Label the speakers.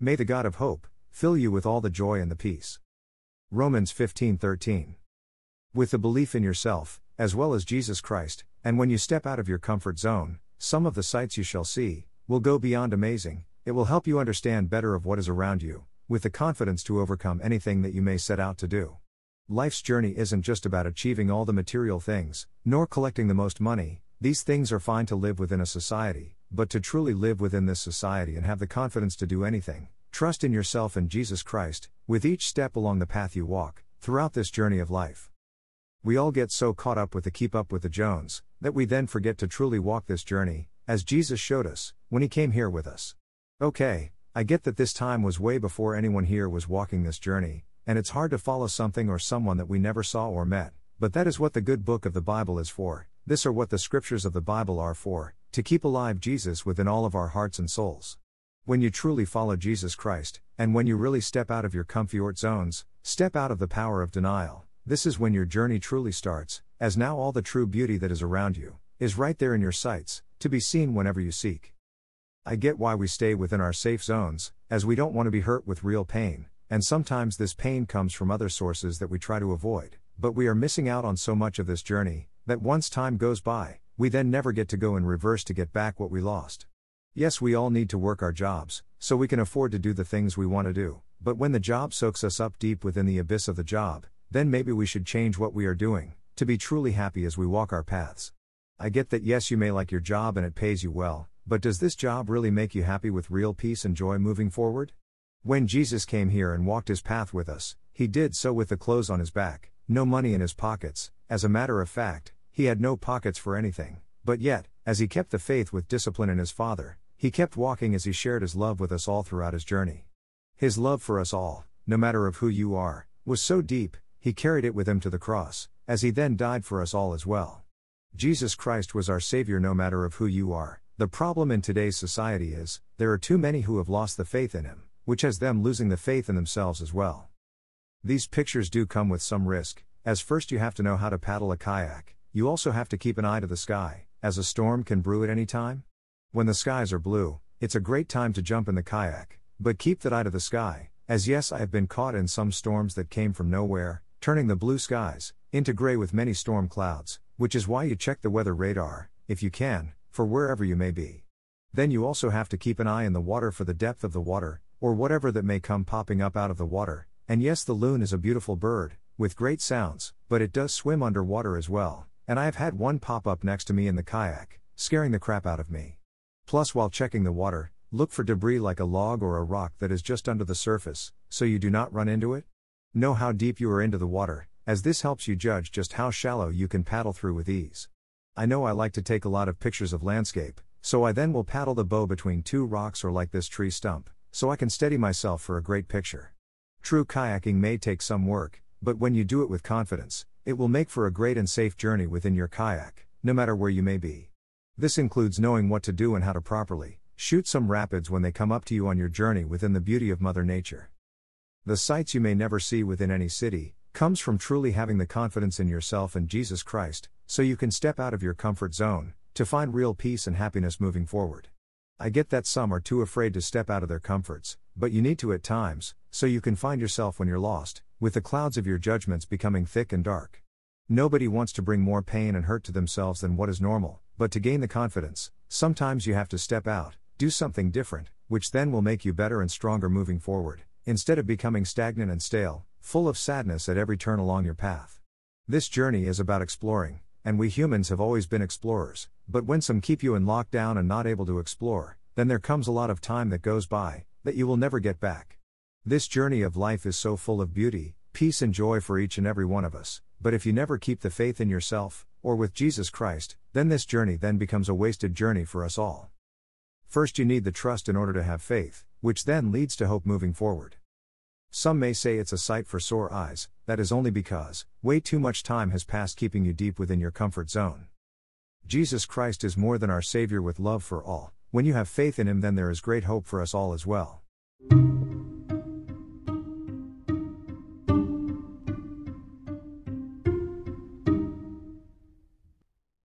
Speaker 1: May the God of hope fill you with all the joy and the peace. Romans 15:13. With the belief in yourself, as well as Jesus Christ, and when you step out of your comfort zone, some of the sights you shall see will go beyond amazing. It will help you understand better of what is around you, with the confidence to overcome anything that you may set out to do. Life's journey isn't just about achieving all the material things, nor collecting the most money. These things are fine to live within a society, but to truly live within this society and have the confidence to do anything, trust in yourself and Jesus Christ, with each step along the path you walk, throughout this journey of life. We all get so caught up with the keep up with the Jones, that we then forget to truly walk this journey, as Jesus showed us, when He came here with us. Okay, I get that this time was way before anyone here was walking this journey, and it's hard to follow something or someone that we never saw or met, but that is what the good book of the Bible is for, this are what the scriptures of the Bible are for, to keep alive Jesus within all of our hearts and souls. When you truly follow Jesus Christ, and when you really step out of your comfort zones, step out of the power of denial, this is when your journey truly starts, as now all the true beauty that is around you is right there in your sights, to be seen whenever you seek. I get why we stay within our safe zones, as we don't want to be hurt with real pain, and sometimes this pain comes from other sources that we try to avoid, but we are missing out on so much of this journey, that once time goes by, we then never get to go in reverse to get back what we lost. Yes, we all need to work our jobs, so we can afford to do the things we want to do, but when the job soaks us up deep within the abyss of the job, then maybe we should change what we are doing, to be truly happy as we walk our paths. I get that yes, you may like your job and it pays you well, but does this job really make you happy with real peace and joy moving forward? When Jesus came here and walked his path with us, he did so with the clothes on his back, no money in his pockets, as a matter of fact, he had no pockets for anything, but yet, as he kept the faith with discipline in his Father, he kept walking as he shared his love with us all throughout his journey. His love for us all, no matter of who you are, was so deep, he carried it with him to the cross, as he then died for us all as well. Jesus Christ was our Savior no matter of who you are. The problem in today's society is, there are too many who have lost the faith in him, which has them losing the faith in themselves as well. These pictures do come with some risk, as first you have to know how to paddle a kayak, you also have to keep an eye to the sky, as a storm can brew at any time. When the skies are blue, it's a great time to jump in the kayak, but keep that eye to the sky, as yes, I have been caught in some storms that came from nowhere, turning the blue skies into gray with many storm clouds, which is why you check the weather radar, if you can, for wherever you may be. Then you also have to keep an eye in the water for the depth of the water, or whatever that may come popping up out of the water. And yes, the loon is a beautiful bird, with great sounds, but it does swim underwater as well, and I have had one pop up next to me in the kayak, scaring the crap out of me. Plus, while checking the water, look for debris like a log or a rock that is just under the surface, so you do not run into it. Know how deep you are into the water, as this helps you judge just how shallow you can paddle through with ease. I know I like to take a lot of pictures of landscape, so I then will paddle the bow between two rocks or like this tree stump, so I can steady myself for a great picture. True kayaking may take some work, but when you do it with confidence, it will make for a great and safe journey within your kayak, no matter where you may be. This includes knowing what to do and how to properly shoot some rapids when they come up to you on your journey within the beauty of Mother Nature. The sights you may never see within any city comes from truly having the confidence in yourself and Jesus Christ, so you can step out of your comfort zone to find real peace and happiness moving forward. I get that some are too afraid to step out of their comforts, but you need to at times, so you can find yourself when you're lost, with the clouds of your judgments becoming thick and dark. Nobody wants to bring more pain and hurt to themselves than what is normal, but to gain the confidence, sometimes you have to step out, do something different, which then will make you better and stronger moving forward instead of becoming stagnant and stale, full of sadness at every turn along your path. This journey is about exploring, and we humans have always been explorers, but when some keep you in lockdown and not able to explore, then there comes a lot of time that goes by, that you will never get back. This journey of life is so full of beauty, peace, and joy for each and every one of us, but if you never keep the faith in yourself, or with Jesus Christ, then this journey then becomes a wasted journey for us all. First, you need the trust in order to have faith, which then leads to hope moving forward. Some may say it's a sight for sore eyes, that is only because, way too much time has passed keeping you deep within your comfort zone. Jesus Christ is more than our Savior with love for all. When you have faith in Him, then there is great hope for us all as well.